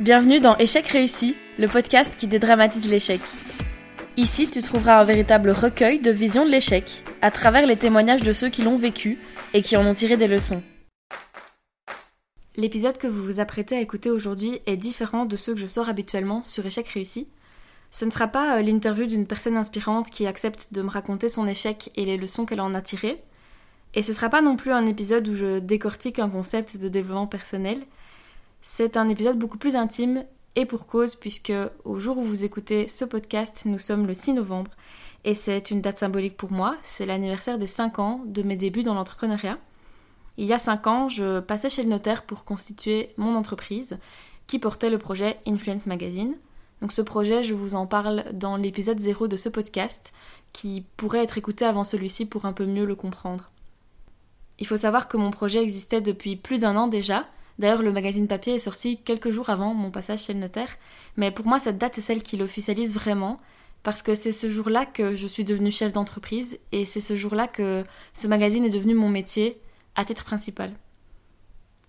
Bienvenue dans Échec réussi, le podcast qui dédramatise l'échec. Ici, tu trouveras un véritable recueil de visions de l'échec, à travers les témoignages de ceux qui l'ont vécu et qui en ont tiré des leçons. L'épisode que vous vous apprêtez à écouter aujourd'hui est différent de ceux que je sors habituellement sur Échec réussi. Ce ne sera pas euh, l'interview d'une personne inspirante qui accepte de me raconter son échec et les leçons qu'elle en a tirées. Et ce sera pas non plus un épisode où je décortique un concept de développement personnel, c'est un épisode beaucoup plus intime et pour cause puisque au jour où vous écoutez ce podcast, nous sommes le 6 novembre et c'est une date symbolique pour moi, c'est l'anniversaire des 5 ans de mes débuts dans l'entrepreneuriat. Il y a 5 ans, je passais chez le notaire pour constituer mon entreprise qui portait le projet Influence Magazine. Donc ce projet, je vous en parle dans l'épisode 0 de ce podcast qui pourrait être écouté avant celui-ci pour un peu mieux le comprendre. Il faut savoir que mon projet existait depuis plus d'un an déjà, D'ailleurs, le magazine papier est sorti quelques jours avant mon passage chez le notaire, mais pour moi, cette date est celle qui l'officialise vraiment, parce que c'est ce jour-là que je suis devenue chef d'entreprise, et c'est ce jour-là que ce magazine est devenu mon métier à titre principal.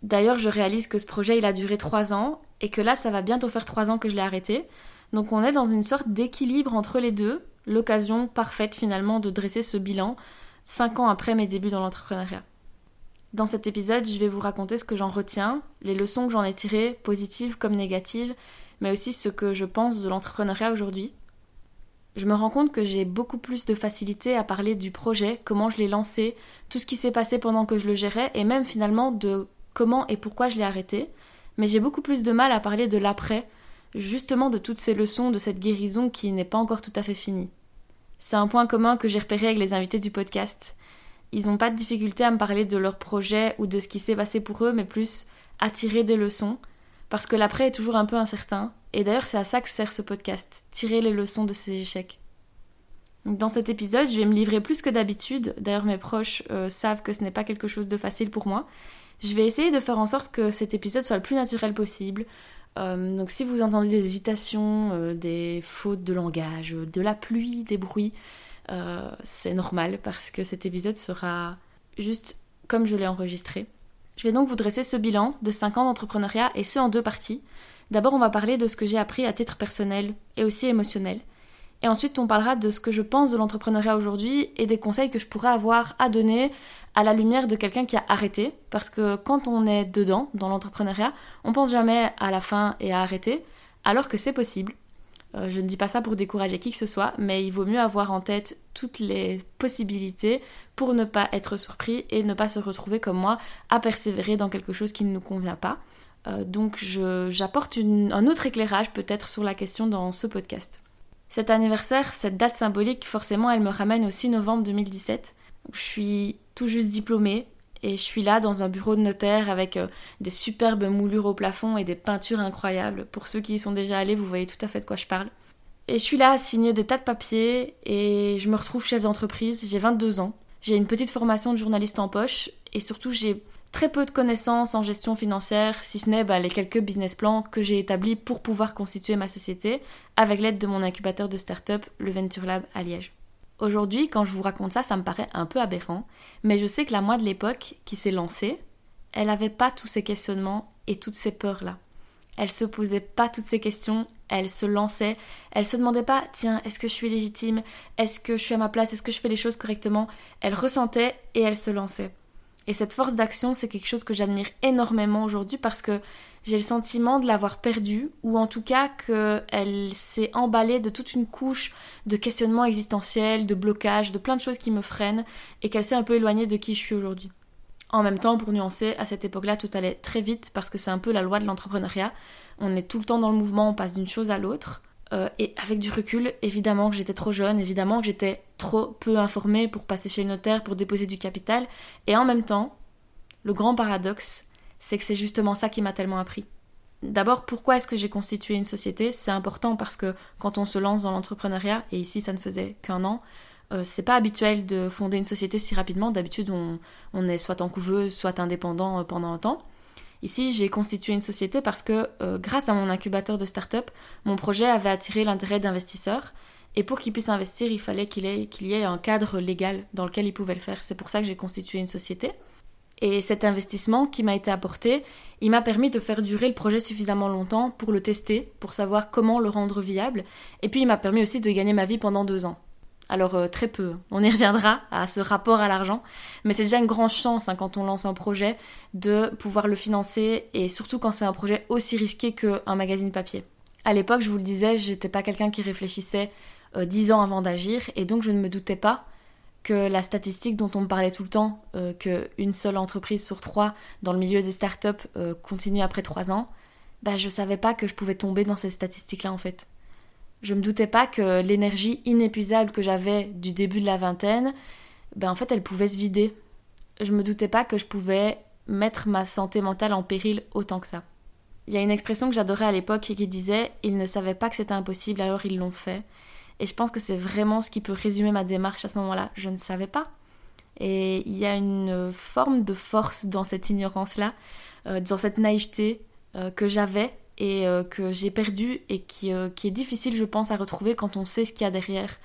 D'ailleurs, je réalise que ce projet, il a duré trois ans, et que là, ça va bientôt faire trois ans que je l'ai arrêté. Donc on est dans une sorte d'équilibre entre les deux, l'occasion parfaite finalement de dresser ce bilan cinq ans après mes débuts dans l'entrepreneuriat. Dans cet épisode, je vais vous raconter ce que j'en retiens, les leçons que j'en ai tirées, positives comme négatives, mais aussi ce que je pense de l'entrepreneuriat aujourd'hui. Je me rends compte que j'ai beaucoup plus de facilité à parler du projet, comment je l'ai lancé, tout ce qui s'est passé pendant que je le gérais, et même finalement de comment et pourquoi je l'ai arrêté. Mais j'ai beaucoup plus de mal à parler de l'après, justement de toutes ces leçons, de cette guérison qui n'est pas encore tout à fait finie. C'est un point commun que j'ai repéré avec les invités du podcast ils n'ont pas de difficulté à me parler de leur projet ou de ce qui s'est passé pour eux, mais plus à tirer des leçons, parce que l'après est toujours un peu incertain. Et d'ailleurs, c'est à ça que sert ce podcast, tirer les leçons de ces échecs. dans cet épisode, je vais me livrer plus que d'habitude. D'ailleurs, mes proches euh, savent que ce n'est pas quelque chose de facile pour moi. Je vais essayer de faire en sorte que cet épisode soit le plus naturel possible. Euh, donc si vous entendez des hésitations, euh, des fautes de langage, de la pluie, des bruits, euh, c'est normal parce que cet épisode sera juste comme je l'ai enregistré. Je vais donc vous dresser ce bilan de 5 ans d'entrepreneuriat et ce en deux parties. D'abord, on va parler de ce que j'ai appris à titre personnel et aussi émotionnel. Et ensuite, on parlera de ce que je pense de l'entrepreneuriat aujourd'hui et des conseils que je pourrais avoir à donner à la lumière de quelqu'un qui a arrêté. Parce que quand on est dedans, dans l'entrepreneuriat, on pense jamais à la fin et à arrêter, alors que c'est possible. Euh, je ne dis pas ça pour décourager qui que ce soit, mais il vaut mieux avoir en tête toutes les possibilités pour ne pas être surpris et ne pas se retrouver comme moi à persévérer dans quelque chose qui ne nous convient pas. Euh, donc j'apporte un autre éclairage peut-être sur la question dans ce podcast. Cet anniversaire, cette date symbolique, forcément, elle me ramène au 6 novembre 2017. Je suis tout juste diplômée, et je suis là dans un bureau de notaire avec euh, des superbes moulures au plafond et des peintures incroyables. Pour ceux qui y sont déjà allés, vous voyez tout à fait de quoi je parle. Et je suis là à signer des tas de papiers et je me retrouve chef d'entreprise. J'ai 22 ans. J'ai une petite formation de journaliste en poche et surtout j'ai très peu de connaissances en gestion financière, si ce n'est bah, les quelques business plans que j'ai établis pour pouvoir constituer ma société avec l'aide de mon incubateur de start-up, le Venture Lab à Liège. Aujourd'hui, quand je vous raconte ça, ça me paraît un peu aberrant, mais je sais que la moi de l'époque qui s'est lancée, elle n'avait pas tous ces questionnements et toutes ces peurs-là. Elle se posait pas toutes ces questions, elle se lançait, elle se demandait pas tiens, est-ce que je suis légitime? Est-ce que je suis à ma place? Est-ce que je fais les choses correctement? Elle ressentait et elle se lançait. Et cette force d'action, c'est quelque chose que j'admire énormément aujourd'hui parce que j'ai le sentiment de l'avoir perdue, ou en tout cas qu'elle s'est emballée de toute une couche de questionnements existentiels, de blocages, de plein de choses qui me freinent, et qu'elle s'est un peu éloignée de qui je suis aujourd'hui. En même temps, pour nuancer, à cette époque-là, tout allait très vite parce que c'est un peu la loi de l'entrepreneuriat. On est tout le temps dans le mouvement, on passe d'une chose à l'autre. Euh, et avec du recul, évidemment que j'étais trop jeune, évidemment que j'étais trop peu informée pour passer chez le notaire, pour déposer du capital. Et en même temps, le grand paradoxe, c'est que c'est justement ça qui m'a tellement appris. D'abord, pourquoi est-ce que j'ai constitué une société? C'est important parce que quand on se lance dans l'entrepreneuriat, et ici ça ne faisait qu'un an, euh, c'est pas habituel de fonder une société si rapidement. D'habitude, on, est soit en couveuse, soit indépendant euh, pendant un temps. Ici, j'ai constitué une société parce que, euh, grâce à mon incubateur de start-up, mon projet avait attiré l'intérêt d'investisseurs. Et pour qu'ils puissent investir, il fallait qu'il y ait un cadre légal dans lequel ils pouvaient le faire. C'est pour ça que j'ai constitué une société. Et cet investissement qui m'a été apporté, il m'a permis de faire durer le projet suffisamment longtemps pour le tester, pour savoir comment le rendre viable. Et puis il m'a permis aussi de gagner ma vie pendant deux ans. Alors euh, très peu, on y reviendra à ce rapport à l'argent, mais c'est déjà une grande chance hein, quand on lance un projet de pouvoir le financer et surtout quand c'est un projet aussi risqué qu'un magazine papier. À l'époque, je vous le disais, j'étais pas quelqu'un qui réfléchissait euh, dix ans avant d'agir et donc je ne me doutais pas que la statistique dont on me parlait tout le temps, euh, qu'une seule entreprise sur trois dans le milieu des startups continue après trois ans, bah je savais pas que je pouvais tomber dans ces statistiques-là en fait. Je me doutais pas que l'énergie inépuisable que j'avais du début de la vingtaine, ben en fait elle pouvait se vider. Je me doutais pas que je pouvais mettre ma santé mentale en péril autant que ça. Il y a une expression que j'adorais à l'époque qui disait Ils ne savaient pas que c'était impossible, alors ils l'ont fait. Et je pense que c'est vraiment ce qui peut résumer ma démarche à ce moment-là. Je ne savais pas. Et il y a une forme de force dans cette ignorance-là, euh, dans cette naïveté euh, que j'avais et euh, que j'ai perdu et euh, qui, est difficile, je pense, à retrouver quand on sait ce qu'il y a derrière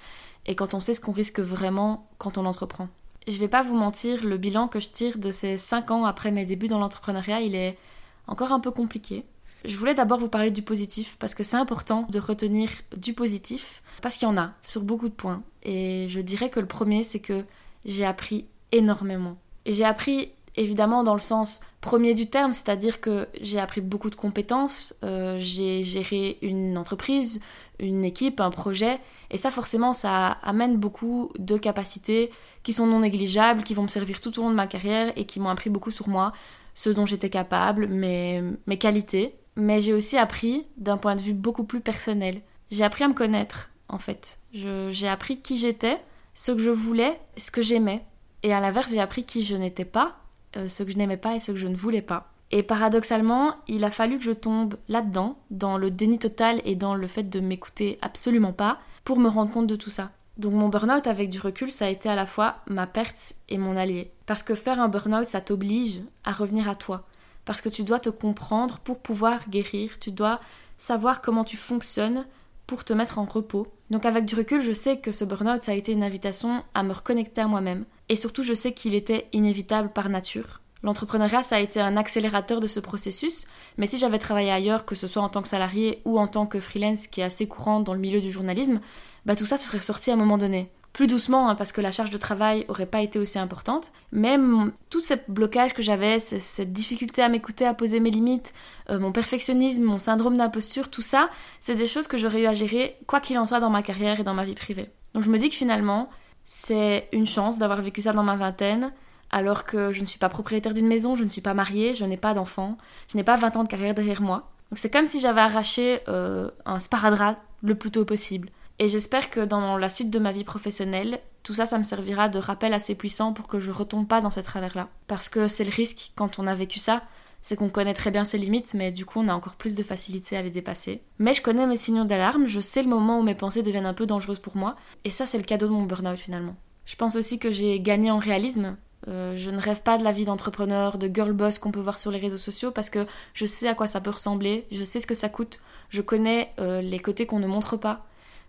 et quand on sait ce qu'on risque vraiment quand on entreprend. Je vais pas vous mentir, le bilan que je tire de ces 5 ans après mes débuts dans l'entrepreneuriat, il est encore un peu compliqué. Je voulais d'abord vous parler du positif parce que c'est important de retenir du positif parce qu'il y en a sur beaucoup de points. Et je dirais que le premier, c'est que j'ai appris énormément. Et j'ai appris évidemment dans le sens premier du terme, c'est-à-dire que j'ai appris beaucoup de compétences, euh, j'ai géré une entreprise, une équipe, un projet, et ça forcément ça amène beaucoup de capacités qui sont non négligeables, qui vont me servir tout au long de ma carrière et qui m'ont appris beaucoup sur moi, ce dont j'étais capable, mes, mes qualités. Mais j'ai aussi appris d'un point de vue beaucoup plus personnel. J'ai appris à me connaître, en fait. J'ai appris qui j'étais, ce que je voulais, ce que j'aimais. Et à l'inverse, j'ai appris qui je n'étais pas ce que je n'aimais pas et ce que je ne voulais pas. Et paradoxalement, il a fallu que je tombe là-dedans, dans le déni total et dans le fait de m'écouter absolument pas, pour me rendre compte de tout ça. Donc mon burn-out avec du recul, ça a été à la fois ma perte et mon allié. Parce que faire un burn-out, ça t'oblige à revenir à toi. Parce que tu dois te comprendre pour pouvoir guérir, tu dois savoir comment tu fonctionnes pour te mettre en repos. Donc avec du recul, je sais que ce burn-out, ça a été une invitation à me reconnecter à moi-même, et surtout, je sais qu'il était inévitable par nature. L'entrepreneuriat, ça a été un accélérateur de ce processus, mais si j'avais travaillé ailleurs, que ce soit en tant que salarié ou en tant que freelance, qui est assez courant dans le milieu du journalisme, bah tout ça se serait sorti à un moment donné. Plus doucement, hein, parce que la charge de travail aurait pas été aussi importante. Même tous ces blocages que j'avais, cette difficulté à m'écouter, à poser mes limites, euh, mon perfectionnisme, mon syndrome d'imposture, tout ça, c'est des choses que j'aurais eu à gérer, quoi qu'il en soit, dans ma carrière et dans ma vie privée. Donc je me dis que finalement, c'est une chance d'avoir vécu ça dans ma vingtaine, alors que je ne suis pas propriétaire d'une maison, je ne suis pas mariée, je n'ai pas d'enfant, je n'ai pas 20 ans de carrière derrière moi. Donc c'est comme si j'avais arraché euh, un sparadrap le plus tôt possible. Et j'espère que dans la suite de ma vie professionnelle, tout ça, ça me servira de rappel assez puissant pour que je retombe pas dans ces travers-là. Parce que c'est le risque quand on a vécu ça, c'est qu'on connaît très bien ses limites, mais du coup on a encore plus de facilité à les dépasser. Mais je connais mes signaux d'alarme, je sais le moment où mes pensées deviennent un peu dangereuses pour moi, et ça c'est le cadeau de mon burn-out finalement. Je pense aussi que j'ai gagné en réalisme. Euh, je ne rêve pas de la vie d'entrepreneur, de girl boss qu'on peut voir sur les réseaux sociaux parce que je sais à quoi ça peut ressembler, je sais ce que ça coûte, je connais euh, les côtés qu'on ne montre pas.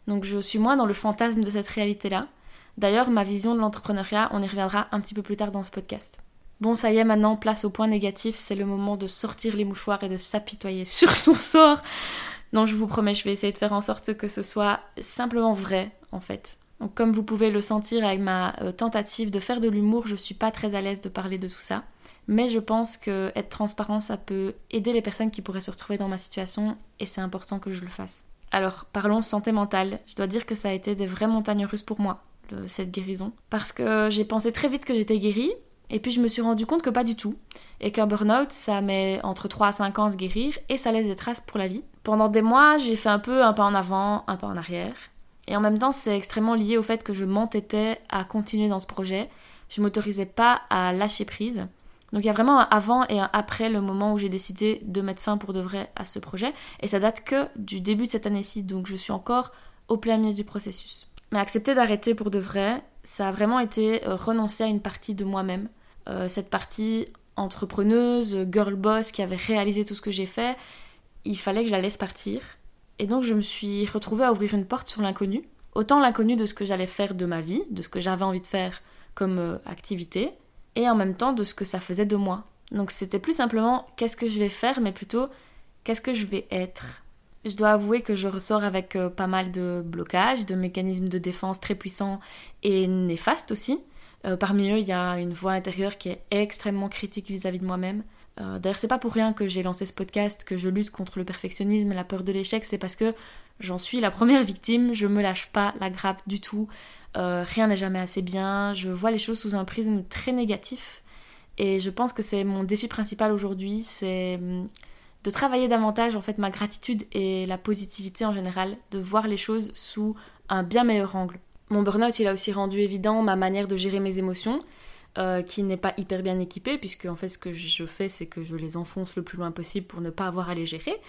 Donc je suis moins dans le fantasme de cette réalité-là. D'ailleurs, ma vision de l'entrepreneuriat, on y reviendra un petit peu plus tard dans ce podcast. Bon, ça y est, maintenant, place au point négatif, c'est le moment de sortir les mouchoirs et de s'apitoyer sur son sort. Non, je vous promets, je vais essayer de faire en sorte que ce soit simplement vrai, en fait. Donc, comme vous pouvez le sentir avec ma euh, tentative de faire de l'humour, je suis pas très à l'aise de parler de tout ça. Mais je pense que être transparent, ça peut aider les personnes qui pourraient se retrouver dans ma situation, et c'est important que je le fasse. Alors, parlons santé mentale. Je dois dire que ça a été des vraies montagnes russes pour moi, cette guérison. Parce que j'ai pensé très vite que j'étais guérie, et puis je me suis rendu compte que pas du tout. Et qu'un burn-out, ça met entre 3 à 5 ans à se guérir et ça laisse des traces pour la vie. Pendant des mois, j'ai fait un peu un pas en avant, un pas en arrière. Et en même temps, c'est extrêmement lié au fait que je m'entêtais à continuer dans ce projet. Je m'autorisais pas à lâcher prise. Donc il y a vraiment un avant et un après le moment où j'ai décidé de mettre fin pour de vrai à ce projet. Et ça date que du début de cette année-ci. Donc je suis encore au plein milieu du processus. Mais accepter d'arrêter pour de vrai, ça a vraiment été euh, renoncer à une partie de moi-même. Euh, cette partie entrepreneuse, girl boss qui avait réalisé tout ce que j'ai fait, il fallait que je la laisse partir. Et donc je me suis retrouvée à ouvrir une porte sur l'inconnu. Autant l'inconnu de ce que j'allais faire de ma vie, de ce que j'avais envie de faire comme euh, activité, et en même temps de ce que ça faisait de moi. Donc c'était plus simplement qu'est-ce que je vais faire, mais plutôt qu'est-ce que je vais être. Je dois avouer que je ressors avec euh, pas mal de blocages, de mécanismes de défense très puissants et néfastes aussi. Euh, parmi eux, il y a une voix intérieure qui est extrêmement critique vis-à-vis de moi-même. Euh, d'ailleurs, c'est pas pour rien que j'ai lancé ce podcast, que je lutte contre le perfectionnisme la peur de l'échec, c'est parce que j'en suis la première victime, je me lâche pas la grappe du tout, rien n'est jamais assez bien, je vois les choses sous un prisme très négatif. Et je pense que c'est mon défi principal aujourd'hui, c'est hum, de travailler davantage en fait ma gratitude et la positivité en général, de voir les choses sous un bien meilleur angle. Mon burn-out, il a aussi rendu évident ma manière de gérer mes émotions, euh, qui n'est pas hyper bien équipée, puisque en fait ce que je fais, c'est que je les enfonce le plus loin possible pour ne pas avoir à les gérer.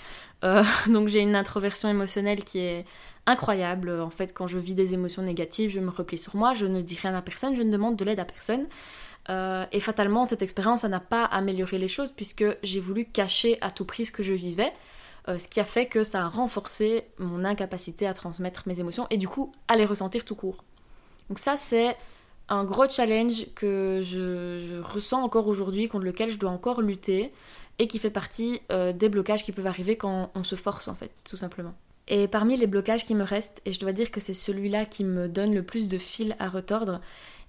Euh, donc j'ai une introversion émotionnelle qui est incroyable. En fait, quand je vis des émotions négatives, je me replie sur moi, je ne dis rien à personne, je ne demande de l'aide à personne. Euh, et fatalement, cette expérience, n'a pas amélioré les choses puisque j'ai voulu cacher à tout prix ce que je vivais, ce qui a fait que ça a renforcé mon incapacité à transmettre mes émotions et du coup à les ressentir tout court. Donc ça, c'est un gros challenge que je, ressens encore aujourd'hui, contre lequel je dois encore lutter et qui fait partie euh, des blocages qui peuvent arriver quand on se force en fait, tout simplement. Et parmi les blocages qui me restent, et je dois dire que c'est celui-là qui me donne le plus de fil à retordre,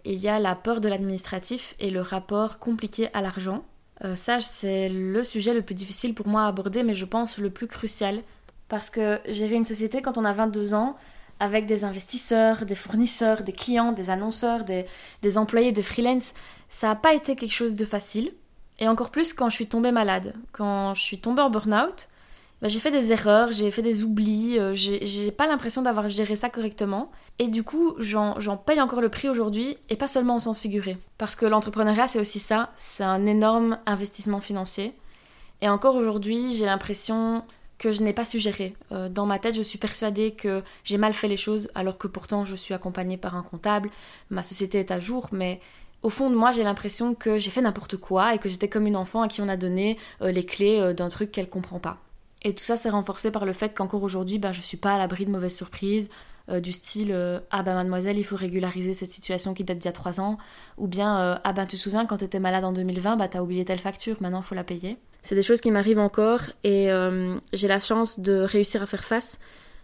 il y a la peur de l'administratif et le rapport compliqué à l'argent. Euh, ça, c'est le sujet le plus difficile pour moi à aborder, mais je pense le plus crucial. Parce que gérer une société quand on a 22 ans, avec des investisseurs, des fournisseurs, des clients, des annonceurs, des, employés, des freelances, ça n'a pas été quelque chose de facile. Et encore plus quand je suis tombée malade. Quand je suis tombée en burn-out, bah, j'ai fait des erreurs, j'ai fait des oublis, euh, j'ai pas l'impression d'avoir géré ça correctement. Et du coup, j'en paye encore le prix aujourd'hui, et pas seulement au sens figuré. Parce que l'entrepreneuriat, c'est aussi ça, c'est un énorme investissement financier. Et encore aujourd'hui, j'ai l'impression que je n'ai pas su gérer. Euh, dans ma tête, je suis persuadée que j'ai mal fait les choses, alors que pourtant je suis accompagnée par un comptable, ma société est à jour, mais au fond de moi, j'ai l'impression que j'ai fait n'importe quoi et que j'étais comme une enfant à qui on a donné euh, les clés d'un truc qu'elle comprend pas. Et tout ça s'est renforcé par le fait qu'encore aujourd'hui, ben, je suis pas à l'abri de mauvaises surprises, euh, du style euh, Ah ben mademoiselle, il faut régulariser cette situation qui date d'il y a 3 ans, ou bien euh, Ah ben tu te souviens quand tu étais malade en 2020, bah t'as oublié telle facture, maintenant faut la payer. C'est des choses qui m'arrivent encore et j'ai la chance de réussir à faire face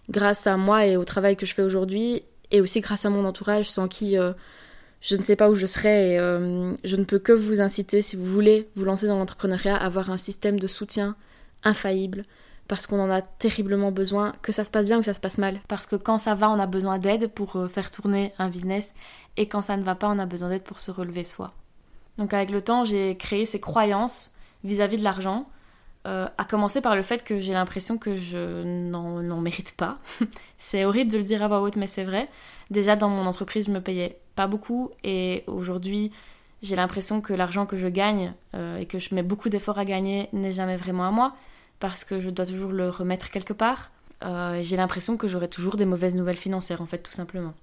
grâce à moi et au travail que je fais aujourd'hui, et aussi grâce à mon entourage sans qui je ne sais pas où je serais et je ne peux que vous inciter, si vous voulez vous lancer dans l'entrepreneuriat, à avoir un système de soutien infaillible, parce qu'on en a terriblement besoin, que ça se passe bien ou que ça se passe mal. Parce que quand ça va, on a besoin d'aide pour euh, faire tourner un business, et quand ça ne va pas, on a besoin d'aide pour se relever soi. Donc avec le temps, j'ai créé ces croyances vis-à-vis de l'argent, euh, à commencer par le fait que j'ai l'impression que je n'en mérite pas. c'est horrible de le dire à voix haute, mais c'est vrai. Déjà dans mon entreprise, je me payais pas beaucoup, et aujourd'hui, j'ai l'impression que l'argent que je gagne euh, et que je mets beaucoup d'efforts à gagner n'est jamais vraiment à moi parce que je dois toujours le remettre quelque part. Euh, j'ai l'impression que j'aurai toujours des mauvaises nouvelles financières, en fait, tout simplement.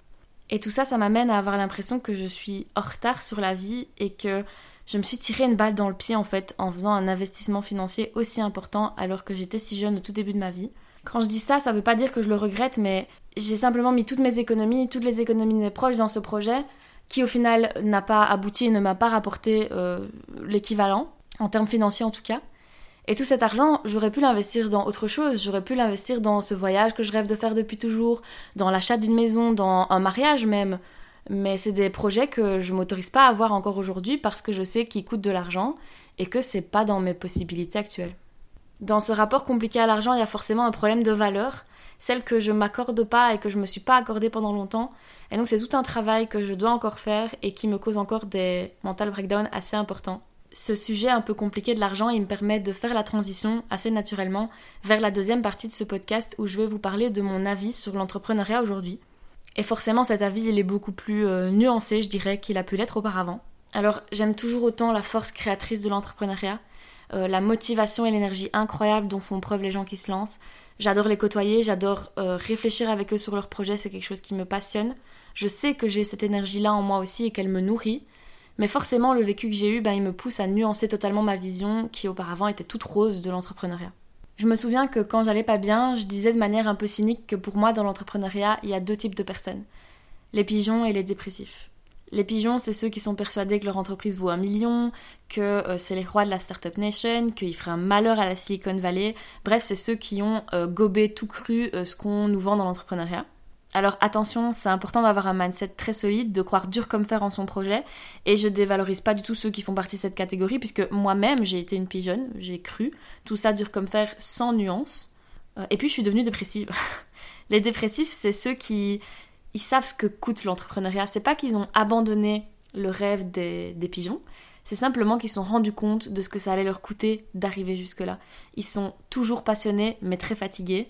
Et tout ça, ça m'amène à avoir l'impression que je suis en retard sur la vie et que je me suis tiré une balle dans le pied, en fait, en faisant un investissement financier aussi important alors que j'étais si jeune au tout début de ma vie. Quand je dis ça, ça veut pas dire que je le regrette, mais j'ai simplement mis toutes mes économies, toutes les économies de mes proches dans ce projet, qui au final n'a pas abouti et ne m'a pas rapporté euh, l'équivalent, en termes financiers en tout cas. Et tout cet argent, j'aurais pu l'investir dans autre chose, j'aurais pu l'investir dans ce voyage que je rêve de faire depuis toujours, dans l'achat d'une maison, dans un mariage même. Mais c'est des projets que je m'autorise pas à avoir encore aujourd'hui parce que je sais qu'ils coûtent de l'argent et que c'est pas dans mes possibilités actuelles. Dans ce rapport compliqué à l'argent, il y a forcément un problème de valeur, celle que je m'accorde pas et que je me suis pas accordée pendant longtemps. Et donc c'est tout un travail que je dois encore faire et qui me cause encore des mental breakdowns assez importants ce sujet un peu compliqué de l'argent, il me permet de faire la transition assez naturellement vers la deuxième partie de ce podcast où je vais vous parler de mon avis sur l'entrepreneuriat aujourd'hui. Et forcément cet avis il est beaucoup plus euh, nuancé je dirais qu'il a pu l'être auparavant. Alors j'aime toujours autant la force créatrice de l'entrepreneuriat, euh, la motivation et l'énergie incroyable dont font preuve les gens qui se lancent. J'adore les côtoyer, j'adore euh, réfléchir avec eux sur leurs projets, c'est quelque chose qui me passionne. Je sais que j'ai cette énergie-là en moi aussi et qu'elle me nourrit. Mais forcément, le vécu que j'ai eu, ben, il me pousse à nuancer totalement ma vision qui auparavant était toute rose de l'entrepreneuriat. Je me souviens que quand j'allais pas bien, je disais de manière un peu cynique que pour moi, dans l'entrepreneuriat, il y a deux types de personnes les pigeons et les dépressifs. Les pigeons, c'est ceux qui sont persuadés que leur entreprise vaut un million, que euh, c'est les rois de la Startup Nation, qu'ils feraient un malheur à la Silicon Valley. Bref, c'est ceux qui ont euh, gobé tout cru euh, ce qu'on nous vend dans l'entrepreneuriat. Alors attention, c'est important d'avoir un mindset très solide, de croire dur comme fer en son projet, et je dévalorise pas du tout ceux qui font partie de cette catégorie, puisque moi-même j'ai été une pigeonne, j'ai cru, tout ça dur comme fer sans nuance, et puis je suis devenue dépressive. les dépressifs, c'est ceux qui savent ce que coûte l'entrepreneuriat. C'est pas qu'ils ont abandonné le rêve des, pigeons, c'est simplement qu'ils se sont rendus compte de ce que ça allait leur coûter d'arriver jusque-là. Ils sont toujours passionnés, mais très fatigués,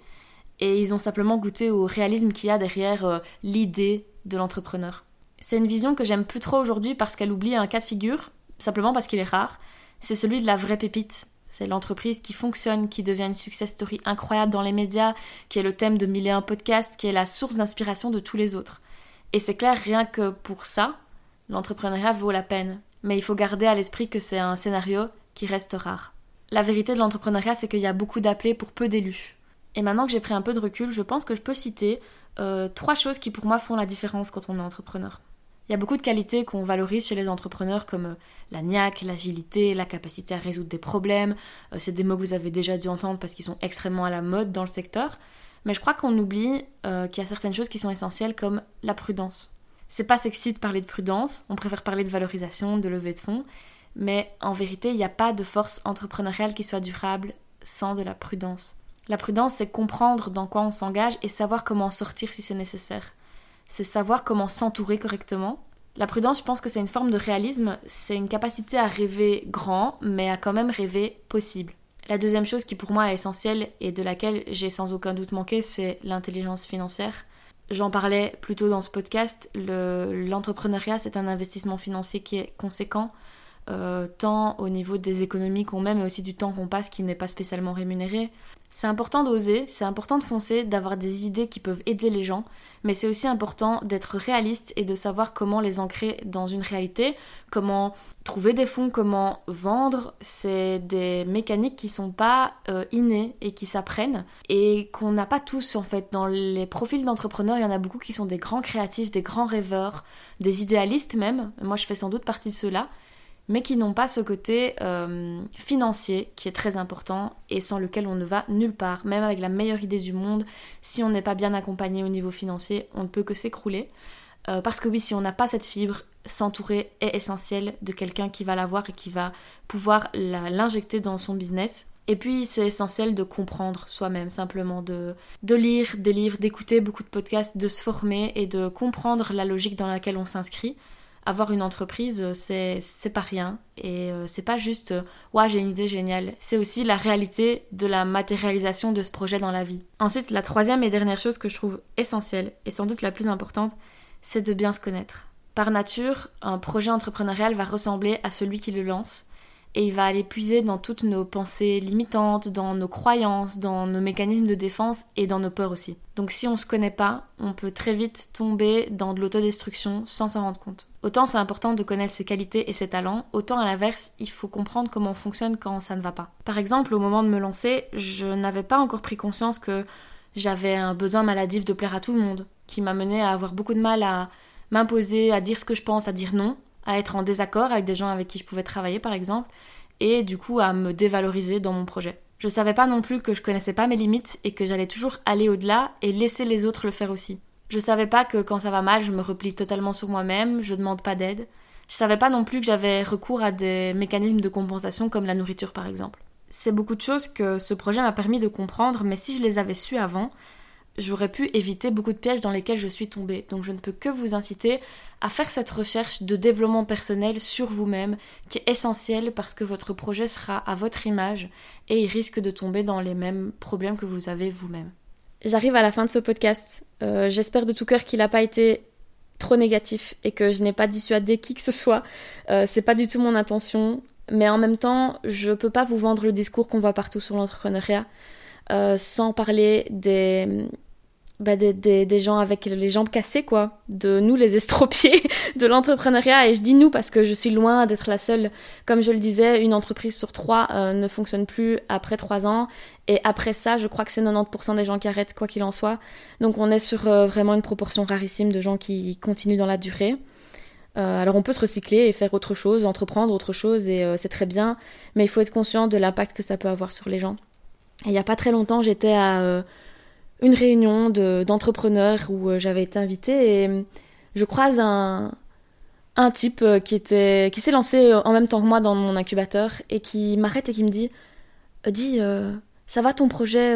et ils ont simplement goûté au réalisme qu'il y a derrière euh, l'idée de l'entrepreneur. C'est une vision que j'aime plus trop aujourd'hui parce qu'elle oublie un cas de figure, simplement parce qu'il est rare, c'est celui de la vraie pépite, c'est l'entreprise qui fonctionne, qui devient une success story incroyable dans les médias, qui est le thème de mille et un podcasts, qui est la source d'inspiration de tous les autres. Et c'est clair, rien que pour ça, l'entrepreneuriat vaut la peine. Mais il faut garder à l'esprit que c'est un scénario qui reste rare. La vérité de l'entrepreneuriat, c'est qu'il y a beaucoup d'appelés pour peu d'élus. Et maintenant que j'ai pris un peu de recul, je pense que je peux citer euh, trois choses qui pour moi font la différence quand on est entrepreneur. Il y a beaucoup de qualités qu'on valorise chez les entrepreneurs comme euh, la niaque, l'agilité, la capacité à résoudre des problèmes. Euh, c'est des mots que vous avez déjà dû entendre parce qu'ils sont extrêmement à la mode dans le secteur. Mais je crois qu'on oublie qu'il y a certaines choses qui sont essentielles comme la prudence. C'est pas sexy de parler de prudence, on préfère parler de valorisation, de levée de fonds, mais en vérité, il n'y a pas de force entrepreneuriale qui soit durable sans de la prudence. La prudence, c'est comprendre dans quoi on s'engage et savoir comment en sortir si c'est nécessaire c'est savoir comment s'entourer correctement. La prudence, je pense que c'est une forme de réalisme, c'est une capacité à rêver grand, mais à quand même rêver possible. La deuxième chose qui pour moi est essentielle et de laquelle j'ai sans aucun doute manqué, c'est l'intelligence financière. J'en parlais plus tôt dans ce podcast, l'entrepreneuriat c'est un investissement financier qui est conséquent, euh, tant au niveau des économies qu'on met, mais aussi du temps qu'on passe qui n'est pas spécialement rémunéré. C'est important d'oser, c'est important de foncer, d'avoir des idées qui peuvent aider les gens, mais c'est aussi important d'être réaliste et de savoir comment les ancrer dans une réalité, comment trouver des fonds, comment vendre. C'est des mécaniques qui sont pas euh, innées et qui s'apprennent et qu'on n'a pas tous en fait. Dans les profils d'entrepreneurs, il y en a beaucoup qui sont des grands créatifs, des grands rêveurs, des idéalistes même. Moi, je fais sans doute partie de ceux-là mais qui n'ont pas ce côté euh, financier qui est très important et sans lequel on ne va nulle part. Même avec la meilleure idée du monde, si on n'est pas bien accompagné au niveau financier, on ne peut que s'écrouler. Euh, parce que oui, si on n'a pas cette fibre, s'entourer est essentiel de quelqu'un qui va l'avoir et qui va pouvoir l'injecter dans son business. Et puis c'est essentiel de comprendre soi-même, simplement de, de lire des livres, d'écouter beaucoup de podcasts, de se former et de comprendre la logique dans laquelle on s'inscrit avoir une entreprise, euh, c'est pas rien. Et euh, c'est pas juste euh, ouais, j'ai une idée géniale. C'est aussi la réalité de la matérialisation de ce projet dans la vie. Ensuite, la troisième et dernière chose que je trouve essentielle, et sans doute la plus importante, c'est de bien se connaître. Par nature, un projet entrepreneurial va ressembler à celui qui le lance et il va aller puiser dans toutes nos pensées limitantes, dans nos croyances, dans nos mécanismes de défense et dans nos peurs aussi. Donc si on se connaît pas, on peut très vite tomber dans de l'autodestruction sans s'en rendre compte. Autant c'est important de connaître ses qualités et ses talents, autant à l'inverse, il faut comprendre comment on fonctionne quand ça ne va pas. Par exemple, au moment de me lancer, je n'avais pas encore pris conscience que j'avais un besoin maladif de plaire à tout le monde, qui m'a mené à avoir beaucoup de mal à m'imposer, à dire ce que je pense, à dire non, à être en désaccord avec des gens avec qui je pouvais travailler par exemple, et du coup à me dévaloriser dans mon projet. Je savais pas non plus que je connaissais pas mes limites et que j'allais toujours aller au-delà et laisser les autres le faire aussi. Je savais pas que quand ça va mal, je me replie totalement sur moi-même, je demande pas d'aide. Je savais pas non plus que j'avais recours à des mécanismes de compensation comme la nourriture par exemple. C'est beaucoup de choses que ce projet m'a permis de comprendre, mais si je les avais su avant, j'aurais pu éviter beaucoup de pièges dans lesquels je suis tombée. Donc je ne peux que vous inciter à faire cette recherche de développement personnel sur vous-même, qui est essentielle parce que votre projet sera à votre image et il risque de tomber dans les mêmes problèmes que vous avez vous-même. J'arrive à la fin de ce podcast. Euh, j'espère de tout cœur qu'il n'a pas été trop négatif et que je n'ai pas dissuadé qui que ce soit. Euh, c'est pas du tout mon intention. Mais en même temps, je peux pas vous vendre le discours qu'on voit partout sur l'entrepreneuriat. Euh, sans parler des, bah, des, des, gens avec les jambes cassées, quoi, de nous les estropiés de l'entrepreneuriat. Et je dis nous parce que je suis loin d'être la seule. Comme je le disais, une entreprise sur trois euh, ne fonctionne plus après trois ans. Et après ça, je crois que c'est 90% des gens qui arrêtent, quoi qu'il en soit. Donc on est sur euh, vraiment une proportion rarissime de gens qui continuent dans la durée. Alors on peut se recycler et faire autre chose, entreprendre autre chose et c'est très bien, mais il faut être conscient de l'impact que ça peut avoir sur les gens. Il n'y a pas très longtemps, j'étais à euh, une réunion d'entrepreneurs où j'avais été invitée et je croise un, type qui s'est lancé en même temps que moi dans mon incubateur et qui m'arrête et qui me dit dis ça va ton projet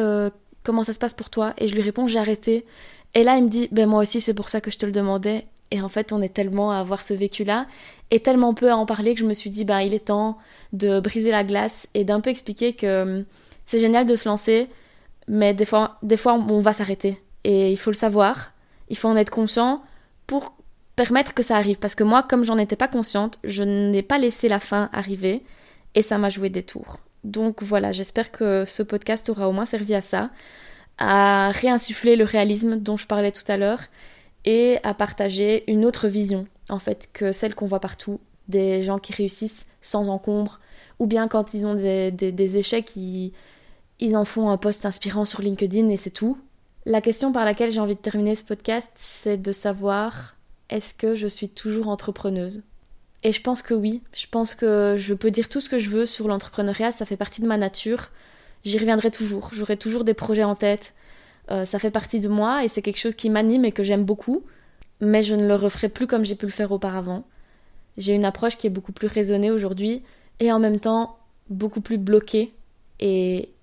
comment ça se passe pour toi? Et je lui réponds j'ai arrêté et là il me dit ben moi aussi c'est pour ça que je te le demandais et en fait, on est tellement à avoir ce vécu-là et tellement peu à en parler que je me suis dit, bah, il est temps de briser la glace et d'un peu expliquer que c'est génial de se lancer, mais des fois, on va s'arrêter. Et il faut le savoir, il faut en être conscient pour permettre que ça arrive. Parce que moi, comme j'en étais pas consciente, je n'ai pas laissé la fin arriver et ça m'a joué des tours. Donc voilà, j'espère que ce podcast aura au moins servi à ça, à réinsuffler le réalisme dont je parlais tout à l'heure et à partager une autre vision, en fait, que celle qu'on voit partout, des gens qui réussissent sans encombre, ou bien quand ils ont des, échecs, ils, ils en font un post inspirant sur LinkedIn et c'est tout. La question par laquelle j'ai envie de terminer ce podcast, c'est de savoir est-ce que je suis toujours entrepreneuse? Et je pense que oui, je pense que je peux dire tout ce que je veux sur l'entrepreneuriat, ça fait partie de ma nature. J'y reviendrai toujours, j'aurai toujours des projets en tête, euh, ça fait partie de moi et c'est quelque chose qui m'anime et que j'aime beaucoup, mais je ne le referai plus comme j'ai pu le faire auparavant. J'ai une approche qui est beaucoup plus raisonnée aujourd'hui et en même temps beaucoup plus bloquée et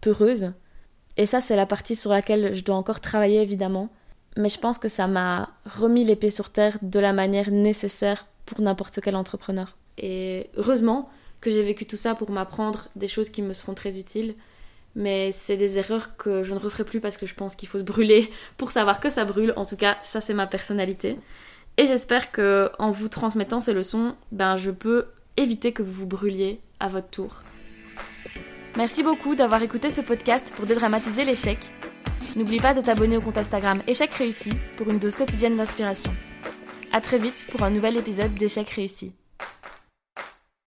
peureuse. Et ça, c'est la partie sur laquelle je dois encore travailler évidemment, mais je pense que ça m'a remis l'épée sur terre de la manière nécessaire pour n'importe quel entrepreneur. Et heureusement que j'ai vécu tout ça pour m'apprendre des choses qui me seront très utiles mais c'est des erreurs que je ne referai plus parce que je pense qu'il faut se brûler pour savoir que ça brûle. En tout cas, ça c'est ma personnalité. Et j'espère que en vous transmettant ces leçons, ben je peux éviter que vous vous brûliez à votre tour. Merci beaucoup d'avoir écouté ce podcast pour dédramatiser l'échec. N'oublie pas de t'abonner au compte Instagram Échec réussi pour une dose quotidienne d'inspiration. À très vite pour un nouvel épisode d'Échec réussi.